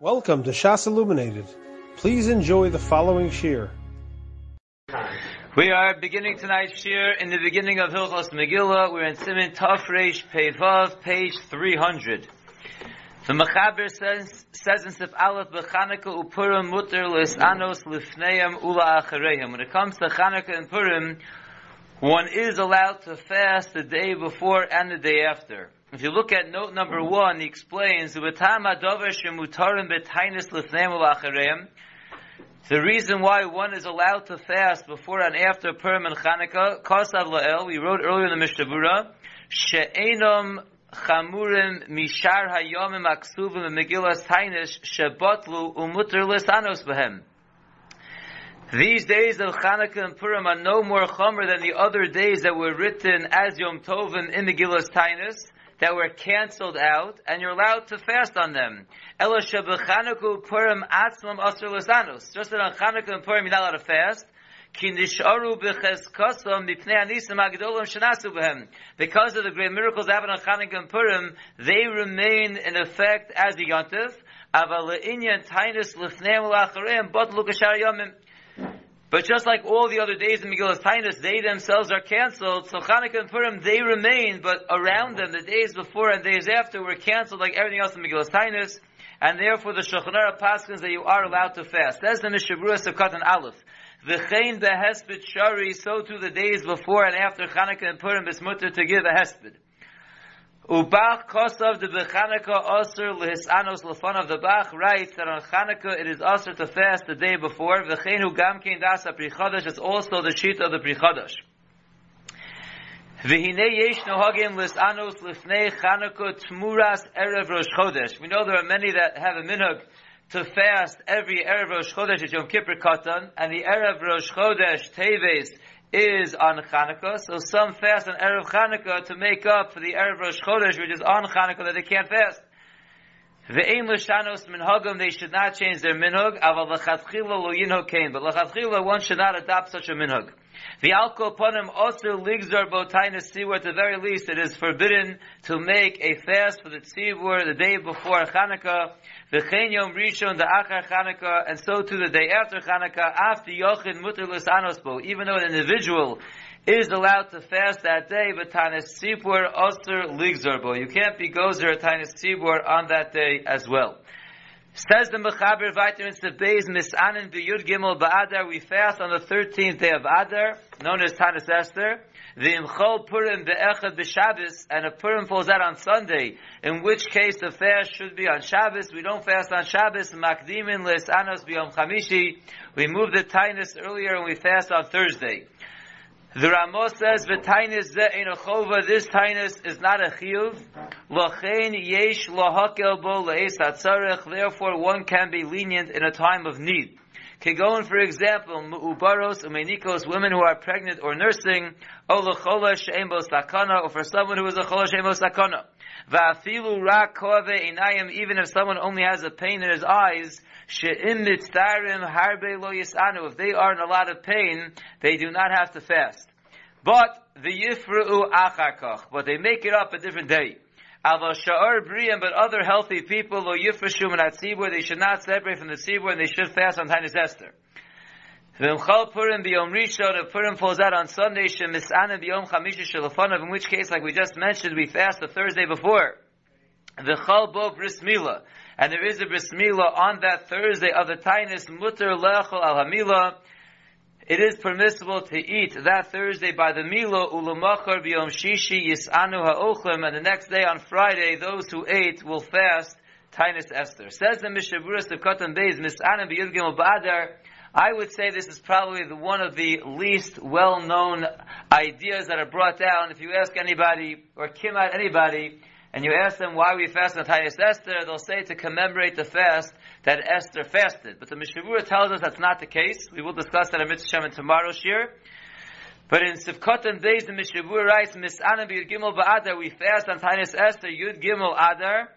Welcome to Shas Illuminated. Please enjoy the following shir. We are beginning tonight's shir in the beginning of Hilchos Megillah. We're in Siman Tafresh Pevav, page 300. The Mechaber says, says in Sif Aleph, B'Chanukah uPurim muter lis'anos lifneim ula achareim. When it comes to Chanukah and Purim, one is allowed to fast the day before and the day after. If you look at note number one, he explains, the reason why one is allowed to fast before and after Purim and Chanukah, Kosav La'el, we wrote earlier in the Mishnah She'enom chamurim mishar hayomim aksuvim megillas tainish shebotlu lisanos behem. These days of Chanukah and Purim are no more chomer than the other days that were written as Yom Tovim in Megillas Tainus, that were canceled out, and you're allowed to fast on them. Just that on Chanukah and Purim you're not allowed to fast. Because of the great miracles that happened on Chanukah and Purim, they remain in effect as the Yontif. But just like all the other days in Megillah Tainus, they themselves are canceled. So Chanukah and Purim, they remain, but around them, the days before and days after were canceled like everything else in Megillah Tainus. And therefore the Shulchan Aruch paskins that you are allowed to fast. That's the Mishnah Berurah of Katan Aleph. V'chein behesped shari, so too the days before and after Chanukah and Purim is mutter to give a hesped. Ubach kosav de bechanukah osir lehisanos of The Bach writes that on Chanukah it is osir to fast the day before. V'chein hu gamkein das ha is also the sheet of the prichodash. V'hine yesh nohagim lisanos lifnei Chanukah tmuras erev Rosh Chodesh. We know there are many that have a minhag to fast every Erev Rosh Chodesh at Yom Kippur Katan, and the Erev Rosh Chodesh Teves is on Chanukah, so some fast on Erev Chanukah to make up for the Erev Rosh Chodesh, which is on Chanukah, that they can't fast. Ve'im l'shanos minhagim, they should not change their minhag, aval l'chatchila lo yinhag kain, but l'chatchila one should not adopt such a minhag. The alko ponim also ligzor botainis tzibur, at the very least it is forbidden to make a fast for the tzibur the day before Chanukah, v'chein yom rishon the achar Chanukah, and so to the day after Chanukah, after yochin mutter l'sanosbo, even though an individual is allowed to fast that day, but tanis tzibur osir ligzorbo. You can't be gozer tanis tzibur on that day as well. Says the Mechaber in the Beis Misanin B'Yud Gimel Ba'Adar. We fast on the 13th day of Adar, known as Tanis Esther. The Imchol Purim Be'echad B'Shabbos, and a Purim falls out on Sunday, in which case the fast should be on Shabbos. We don't fast on Shabbos. Makdimin Anos B'Yom Chamishi. We move the Tainus earlier and we fast on Thursday. The Ramos says, "V'tainis ze ein chova." This tainis is not a chiyuv. Lochein yesh lohakel bo leis hatzarech. Therefore, one can be lenient in a time of need. Kegon, for example, ubaros umenikos, women who are pregnant or nursing, o lechola she'em bo sakana, or for someone who is a chola she'em bo sakana. Va'afilu rak kove inayim, even if someone only has a pain in his eyes, she'im mitzdarim harbe lo yisanu. If they are in a lot of pain, they do not have to fast. But the yifru acharkach, but they make it up a different day. Ava sha'ar but other healthy people lo yifrashu min tzibur, they should not separate from the tzibur, and they should fast on Tainis Esther. V'mchal Purim b'yom rishon, if Purim falls out on Sunday, shemisana b'yom chamisha in which case, like we just mentioned, we fast the Thursday before. V'chal bo bris milah, and there is a bris on that Thursday of the Tainis mutter lechol al hamila, it is permissible to eat that Thursday by the Milo ulamachar biyom shishi yisanu ha'ochlim, and the next day on Friday, those who ate will fast Tainus Esther. Says the Mishaburas of Katan Beis, Misanim b'yud gimel ba'adar, I would say this is probably the, one of the least well-known ideas that are brought down. If you ask anybody, or kimat anybody, and you ask them why we fast on Tainus Esther, they'll say to commemorate the fast that Esther fasted. But the Mishnah Berurah tells us that's not the case. We will discuss that in Mitzvah in tomorrow's year. But in Sivkot and Days, the Mishnah Berurah writes, Mis'ana b'Yud Gimel ba'Adar, we fast on Tainus Esther, Yud Gimel Adar,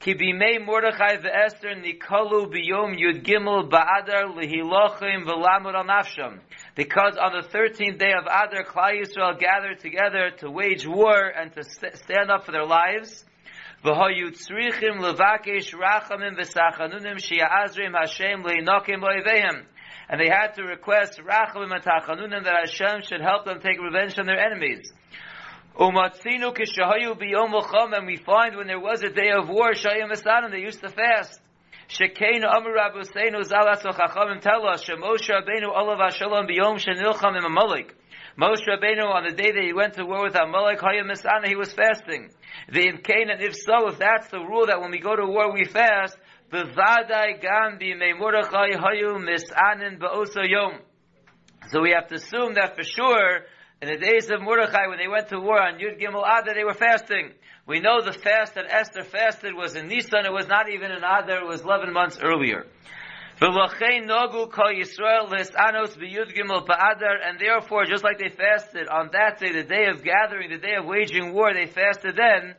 Ki b'mei Mordechai ve'Esther nikalu b'yom Yud Gimel ba'Adar lehilochim v'lamud al nafsham. Because on the 13th day of Adar, Klal Yisrael gathered together to wage war and to stand up for their lives. V'hoyu tzrichim levakesh rachamim v'sachanunim shi'azrim Hashem le'inokim lo'evehem. And they had to request rachamim and tachanunim that Hashem should help them take revenge on their enemies. Umatzinu kishahayu biyom and we find when there was a day of war, shayim esanim, they used to fast. Shekein Amar Rabbi Seinu Zalas Chachamim tell us Shemoshe Rabbeinu Olav Hashalom Shenilcham Im Amalek. Moshe Rabbeinu on the day that he went to war with Amalek Hayim Misana he was fasting. The Imkain and if so, if that's the rule that when we go to war we fast, Bevadai Gam B'Yimei Mordechai Hayu Misanin Yom. So we have to assume that for sure in the days of Mordechai, when they went to war on Yud Gimel Adar, they were fasting. We know the fast that Esther fasted was in Nisan. It was not even in Adar. It was 11 months earlier. And therefore, just like they fasted on that day, the day of gathering, the day of waging war, they fasted then.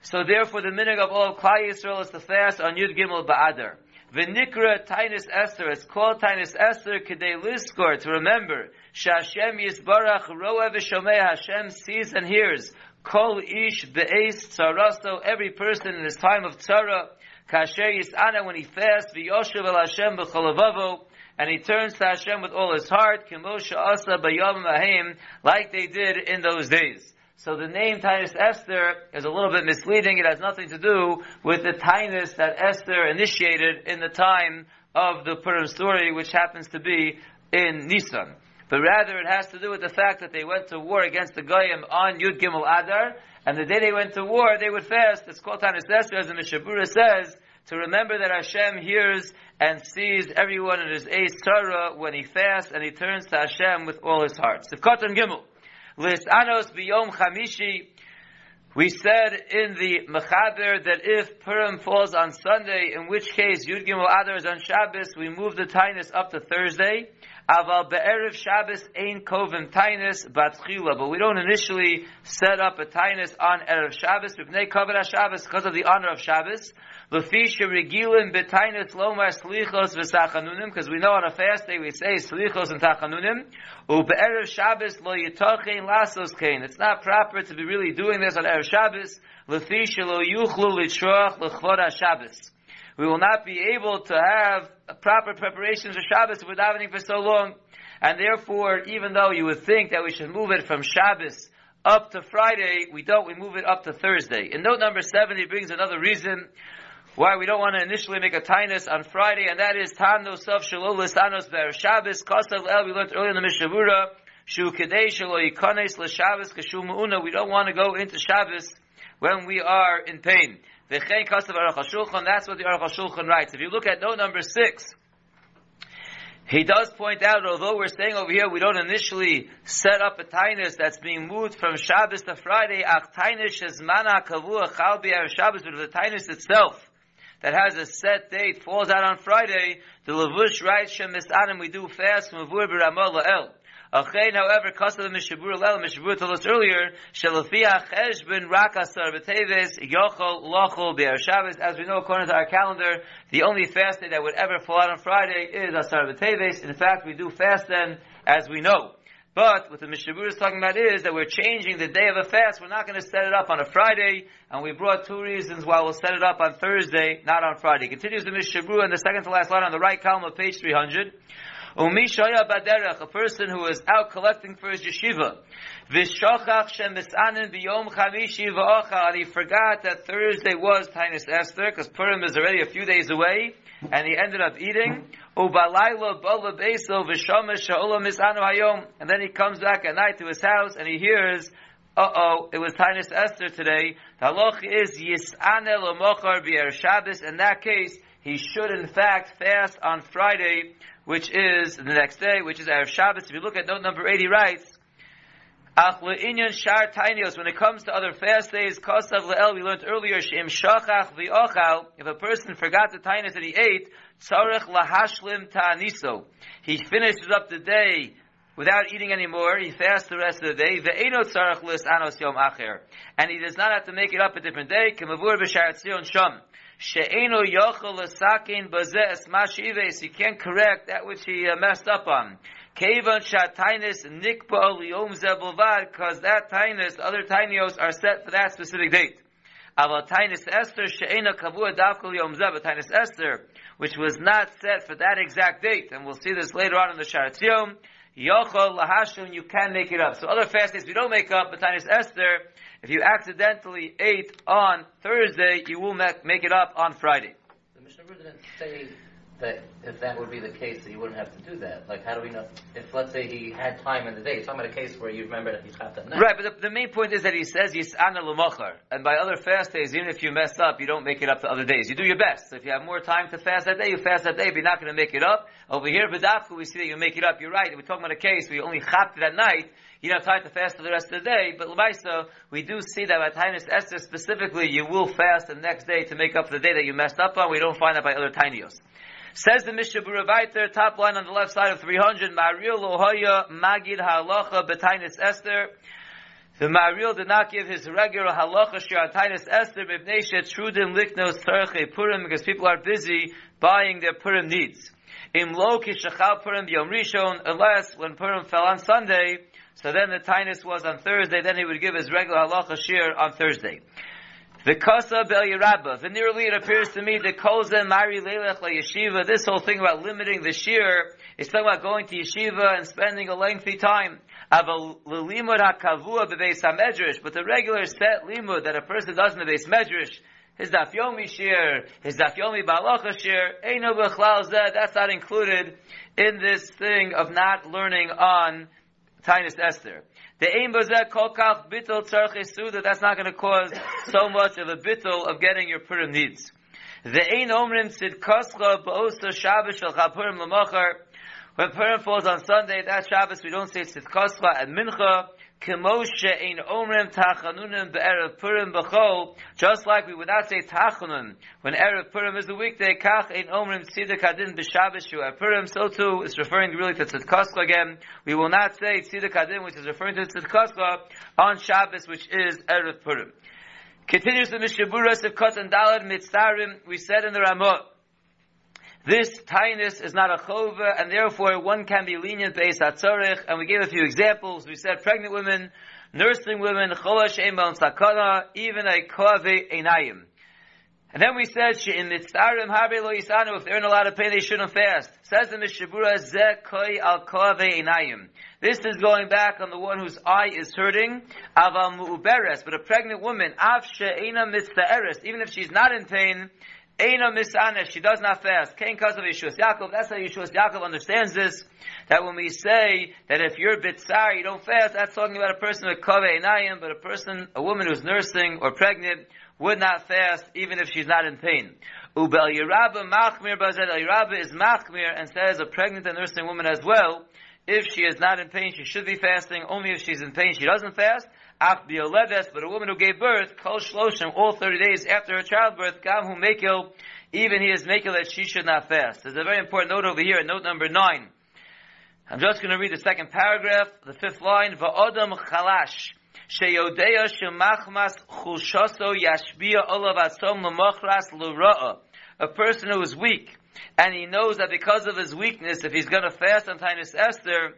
So therefore, the minig of all of Klal Yisrael is to fast on Yud Gimel Ba'adar. V'nikra Tainus Esther, it's called Tainus Esther, Kedei Liskor, to remember, Shashem Yisbarach Roa V'Shomei, Hashem sees and hears, Kol Ish Be'ez Tzaraso, every person in his time of Tzara, Kasher Yis'ana, when he fasts, V'Yoshev El Hashem B'Cholavavo, and he turns to Hashem with all his heart, Kimosha Asa B'Yom Ahim, like they did in those days. So the name Tainus Esther is a little bit misleading. It has nothing to do with the Tainus that Esther initiated in the time of the Purim story, which happens to be in Nisan but rather it has to do with the fact that they went to war against the Goyim on Yud Gimel Adar, and the day they went to war, they would fast. It's called Tanis Esther, as the Mishnah Berurah says, to remember that Hashem hears and sees everyone in his Eis Torah when he fasts and he turns to Hashem with all his heart. Sivkot and Gimel. Lis Anos Biyom Chamishi. We said in the Mechaber that if Purim falls on Sunday, in which case Yud Gimel Adar is on Shabbos, we move the Tainus up to Thursday. Aval be'erev Shabbos ein kovim tainus batchila. But we don't initially set up a tainus on erev Shabbos. B'nei kavod Shabbos because of the honor of Shabbos. L'fish regilin b'tainus lomar slichos v'sachanunim. Because we know on a fast day we say slichos and tachanunim. U'be'erev Shabbos lo yitochein lasos kain. It's not proper to be really doing this on erev Shabbos. L'fish lo yuchlu litroach l'chvod Shabbos we will not be able to have proper preparations for Shabbos if we're davening for so long. And therefore, even though you would think that we should move it from Shabbos up to Friday, we don't, we move it up to Thursday. In note number seven, he brings another reason why we don't want to initially make a tainus on Friday, and that is Tan Nosaf Shalolis Tanos Ber Shabbos, Kosav El, we learned earlier in the Mishnah Berurah, Shu Kedei Shalo Yikanes LaShabbos Kashu Mu'una, we don't want to go into Shabbos when we are in pain. V'chein kasav Aruch HaShulchan, that's what the Aruch HaShulchan writes. If you look at note number six, he does point out, although we're saying over here we don't initially set up a tainus that's being moved from Shabbos to Friday, ach tainus mana kavua chal Shabbos, but the tainus itself that has a set date falls out on Friday, the Levush writes Shem Adam we do fast from Avur B'Ramah El. However, Mishabur Lel, Mishnah Berurah told us earlier, Shalafia Cheshbin Rakasar Yochol Lochol Be'er Shabbos. As we know, according to our calendar, the only fast day that would ever fall out on Friday is Asar B'Teves. In fact, we do fast then, as we know. But what the Mishnah Berurah is talking about is that we're changing the day of a fast. We're not going to set it up on a Friday, and we brought two reasons why we'll set it up on Thursday, not on Friday. Continues the Mishnah Berurah in the second to last line on the right column of page 300. Umishaya baderech, a person who is out collecting for his yeshiva. Vishachach shemisanin biyom chamishi v'ocha, and he forgot that Thursday was Tainus Esther, because Purim is already a few days away, and he ended up eating. Ubalayla bala beso v'shomesh sha'olam misanu hayom, and then he comes back at night to his house, and he hears uh-oh, it was Tainus Esther today. The halach is Yis'anel Omochar B'er Shabbos. In that case, he should in fact fast on Friday which is the next day, which is Erev Shabbos. If you look at note number 80, he writes, Ach le'inyan shar tainios, when it comes to other fast days, kosav le'el, we learned earlier, she'im shachach v'ochal, if a person forgot the tainus that he ate, tzarech lahashlim ta'aniso. He finishes up the day without eating anymore, he fasts the rest of the day, ve'eno lis anos yom acher. And he does not have to make it up a different day, kemavur tzion she'eno yochel lesakin bazeh esma He can't correct that which he uh, messed up on. Kevan shatainis nikpa liyom zebulvad, because that tinus, other tinios are set for that specific date. Aval Tainis Esther she'ena kavua davkul yom zeh, but Tainis Esther, which was not set for that exact date, and we'll see this later on in the Sharat Yom, Yochol lahashun, you can make it up. So other fast we don't make up, but Tainis Esther, if you accidentally ate on Thursday, you will make, make it up on Friday. The Mishnah didn't say that if that would be the case, that you wouldn't have to do that. Like, how do we know? If, let's say, he had time in the day, it's talking about a case where you remember that he's chapped that night. Right, but the, the main point is that he says Yis'ana l'mochar. And by other fast days, even if you mess up, you don't make it up to other days. You do your best. So if you have more time to fast that day, you fast that day, but you're not going to make it up. Over here, B'dafka, we see that you make it up. You're right. We're talking about a case where you only chapped it at night. You don't have time to fast for the rest of the day. But Lamaisa, we do see that by Tainis Esther specifically, you will fast the next day to make up for the day that you messed up on. We don't find that by other Tainios. Says the Mishnah Berurah top line on the left side of 300, Maharil Lohaya Magid Halacha Betainis Esther. The Maharil did not give his regular halacha shir on Tainis Esther b'bnei shetrudin liknos tzarche Purim because people are busy buying their Purim needs. Im lo kishachal Purim yom rishon unless when Purim fell on Sunday, so then the Tainis was on Thursday, then he would give his regular halacha shir on Thursday. The Kasa Bel Yerabba. Venerally, it appears to me that Kolzen Mari Leilech La Yeshiva, this whole thing about limiting the shir, is talking about going to yeshiva and spending a lengthy time. Aval Lilimud HaKavua Bebeis HaMedrash, but the regular set limud that a person does in the Beis Medrash, his Daf Yomi shir, his Daf Yomi Balacha shir, Eino Bechlal Zed, that's not included in this thing of not learning on Tainus Esther. The aim bazeh kolkach bittul tzarche suda, that's not going to cause so much of a bittul of getting your Purim needs. The ein omrim sid koscha ba'osa Shabbos shel chapurim l'machar. When Purim falls on Sunday, that Shabbos we don't say sid koscha at mincha. Kemoshe ein omrim tachanunim be'erev Purim b'chol. Just like we would not say tachanun when erev Purim is the weekday. Kach ein omrim tzidik adin b'Shabbos shu Purim. So too, it's referring really to tzidkoscha again. We will not say tzidik adin, which is referring to tzidkoscha on Shabbos, which is erev Purim. Continues the Mishnah Berurah of Kotan Dalad Mitzdarim. We said in the Ramah. This tainus is not a chova, and therefore one can be lenient based at tzorich. And we gave a few examples. We said pregnant women, nursing women, cholash emal sakana, even a kove einayim. And then we said she in mitzdarim harbe lo yisanu. If they're in a lot of pain, they shouldn't fast. Says the Mishnah Berurah ze koi al kove einayim. This is going back on the one whose eye is hurting. Aval mu'uberes, but a pregnant woman, av she'ena mitzdaeres, even if she's not in pain. Eina misanesh, she does not fast. Kain cause of Yeshua Yaakov. That's how Yeshua Yaakov understands this. That when we say that if you're bitzar, you don't fast, that's talking about a person with kove einayim, but a person, a woman who's nursing or pregnant, would not fast even if she's not in pain. Ubel Yerabba machmir bazed Yerabba is machmir and says a pregnant and nursing woman as well. If she is not in pain, she should be fasting. Only if she's in pain, she doesn't fast. Af bioledes, but a woman who gave birth, kol shloshim, all 30 days after her childbirth, gam hu mekil, even he is mekil that she should not fast. There's a very important note over here, note number 9. I'm just going to read the second paragraph, the fifth line, Va'odam chalash, sheyodea shemachmas chulshoso yashbia olav asom lemochras l'ra'a. A person who is weak, and he knows that because of his weakness, if he's going to fast on Tainus Esther,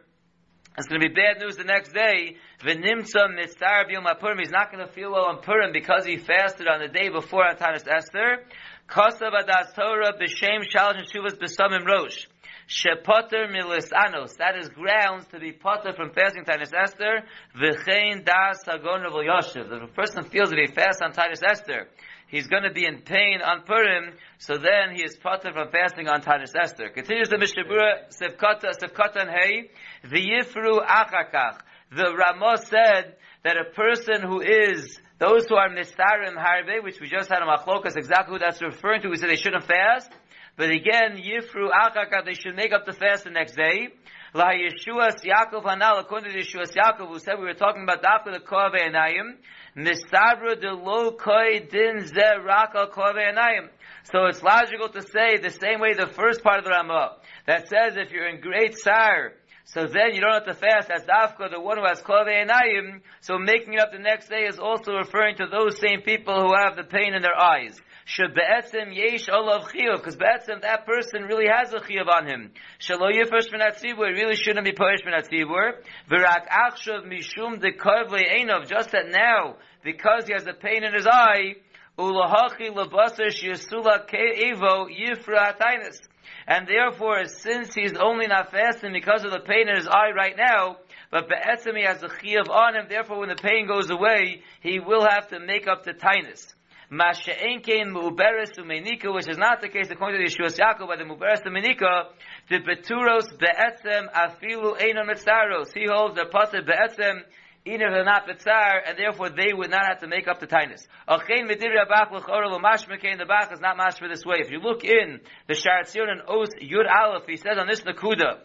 it's going to be bad news the next day. V'nimtza mitzar b'yom Purim. He's not going to feel well on Purim because he fasted on the day before Antanis Esther. Kosav adas Torah b'shem shalosh shuvas b'samim rosh. Shepoter milisanos. That is grounds to be potter from fasting Tanis Esther. V'chein das hagon of yoshev. If a person feels that he fasts on Tanis Esther, he's going to be in pain on Purim, so then he is potter from fasting on Tanis Esther. Continues the Mishnah Berurah, Sevkata, Sevkata and Hey, V'yifru achakach. The Ramah said that a person who is, those who are mistarim harbe, which we just had a machlokas, exactly who that's referring to, we said they shouldn't fast, but again, Yifru achakach, they should make up the fast the next day. La Yeshua Yaakov Hanal, according to Yeshua Yaakov, who said we were talking about after the Kove Enayim, Mistabra de lo koi din ze raka kove enayim. So it's logical to say the same way the first part of the Ramah that says if you're in great sire, so then you don't have to fast as dafka, the one who has kove enayim. So making it up the next day is also referring to those same people who have the pain in their eyes. Should be'etzim yesh olav chiyuv, because be'etzim that person really has a chiyuv on him. Shalo yifush min atzibur, really shouldn't be punished min atzibur. V'rak achshav mishum de korv le'enov, just that now, because he has a pain in his eye, Ulahachi lebaser yisula ke'evo yifra tainis. And therefore, since he's only not fasting because of the pain in his eye right now, but be'etzim he has a chiyav on him, therefore when the pain goes away, he will have to make up the tinus. Masha'enkein mu'beres umenika, which is not the case according to Yeshua Yaakov, by the mu'beres umenika, the beturos be'etzem afilu einon mitzaros. He holds the pasad be'etzem, even if they're not betzar, and therefore they would not have to make up the tinus. Achein mediri abach l'chor l'mashmekein, the bach is not mashma this way. If you look in the Sharatzion and Os Yud Aleph, he says on this Nakuda,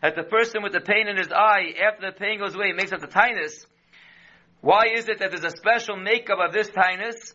that the person with the pain in his eye, after the pain goes away, makes up the tinus. Why is it that there's a special makeup of this tinus?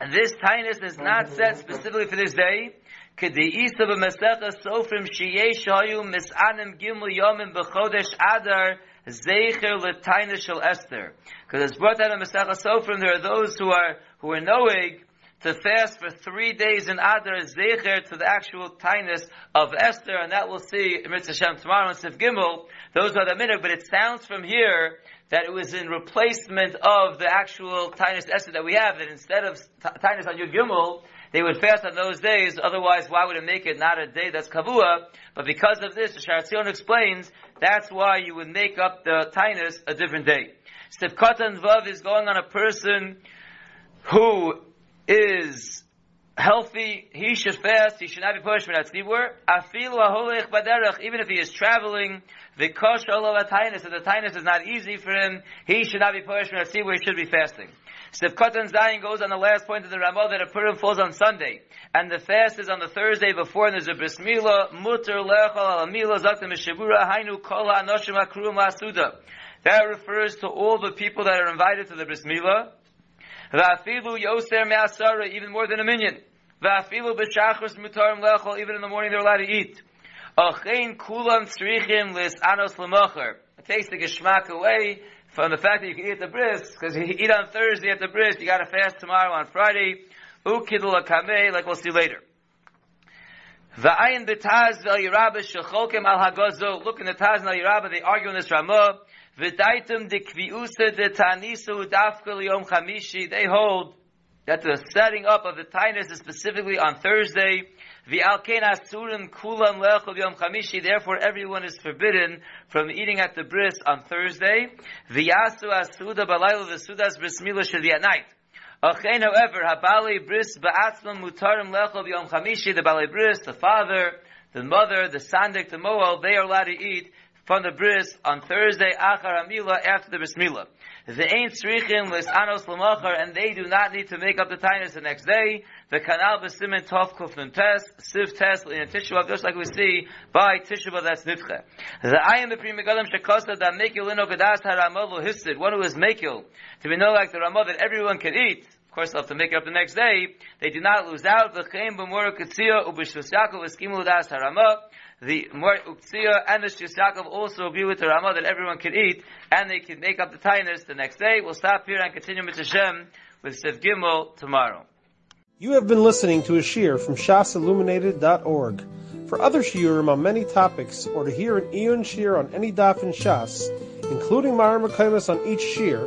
And this tinus is not set specifically for this day. K'de'isa b'mesecha sofrim sheyesh hayu mis'anim gimel yomim adar zecher l'tainus shel Esther. Because it's brought out in Mesecha Sofrim, there are those who are, who are knowing to fast for three days in Adar zecher to the actual tinus of Esther, and that we'll see in Shem tomorrow in Sif Gimel. Those are the minute, but it sounds from here that it was in replacement of the actual Tainus Esther that we have, that instead of Tainus on Yud Gimel, they would fast on those days, otherwise why would it make it not a day that's Kavua? But because of this, the Sharatzion explains, that's why you would make up the Tainus a different day. Sivkatan Vav is going on a person who is healthy, he should fast, he should not be punished for that tzibur. Afilu baderech, even if he is traveling, the kosh olav atainus, if the tainus is not easy for him, he should not be punished for that tzibur, he should be fasting. Sivkatan Zayin goes on the last point of the Ramah that a Purim falls on Sunday, and the fast is on the Thursday before, and there's a bris milah, mutter lechal al milah zakta mishabura, hainu kol ha'anoshim akrum la'asuda. That refers to all the people that are invited to the bris milah, Va'afilu yoser me'asara, even more than a minion. Va'afilu b'shachris mutarim lechol, even in the morning they're allowed to eat. Achein kulam tzrichim lis anos l'mocher. It takes the geschmack away from the fact that you can eat at the bris, because you eat on Thursday at the bris, you gotta fast tomorrow on Friday. Like we'll see later. Va'ayin b'taz vel yirabah shecholkem al hagozo. Look in the Taz and al yirabah, they argue in this Ramah. V'daitum de kviusa de tanisu dafka liyom chamishi. They hold that the setting up of the tinus is specifically on Thursday. V'alkein asurim kulam lechol yom chamishi. Therefore, everyone is forbidden from eating at the bris on Thursday. V'yasu asuda balayla v'sudas bris milah should be at night. Achein, however, habali bris ba'atzman mutarim lechol yom chamishi. The balei bris, the father, the mother, the sandik, the moel, they are allowed to eat from the bris on Thursday, achar amila, after the bris milah. The ain't tzrichim lis anos l'machar, and they do not need to make up the tinus the next day. The kanal b'simen tov kufnun tes, siv tes, in Tishua, just like we see by Tishua, that's nifche. The ayim b'prim megalim shekosta da mekil ino gadas haramolu hissid, one who is mekil, to be known like the ramah that everyone can eat, course, they'll have to make it up the next day. They do not lose out. The chaim b'mora katzia ubishvus Yaakov eskimu das harama. The Mor Uktzia and the Yaakov also agree with the Ramah that everyone can eat, and they can make up the tinus the next day. We'll stop here and continue with Hashem with Sev Gimel tomorrow. You have been listening to a shear from shasilluminated.org. For other shiurim on many topics, or to hear an Eon shear on any daf in Shas, including Mara Makaimas on each shear,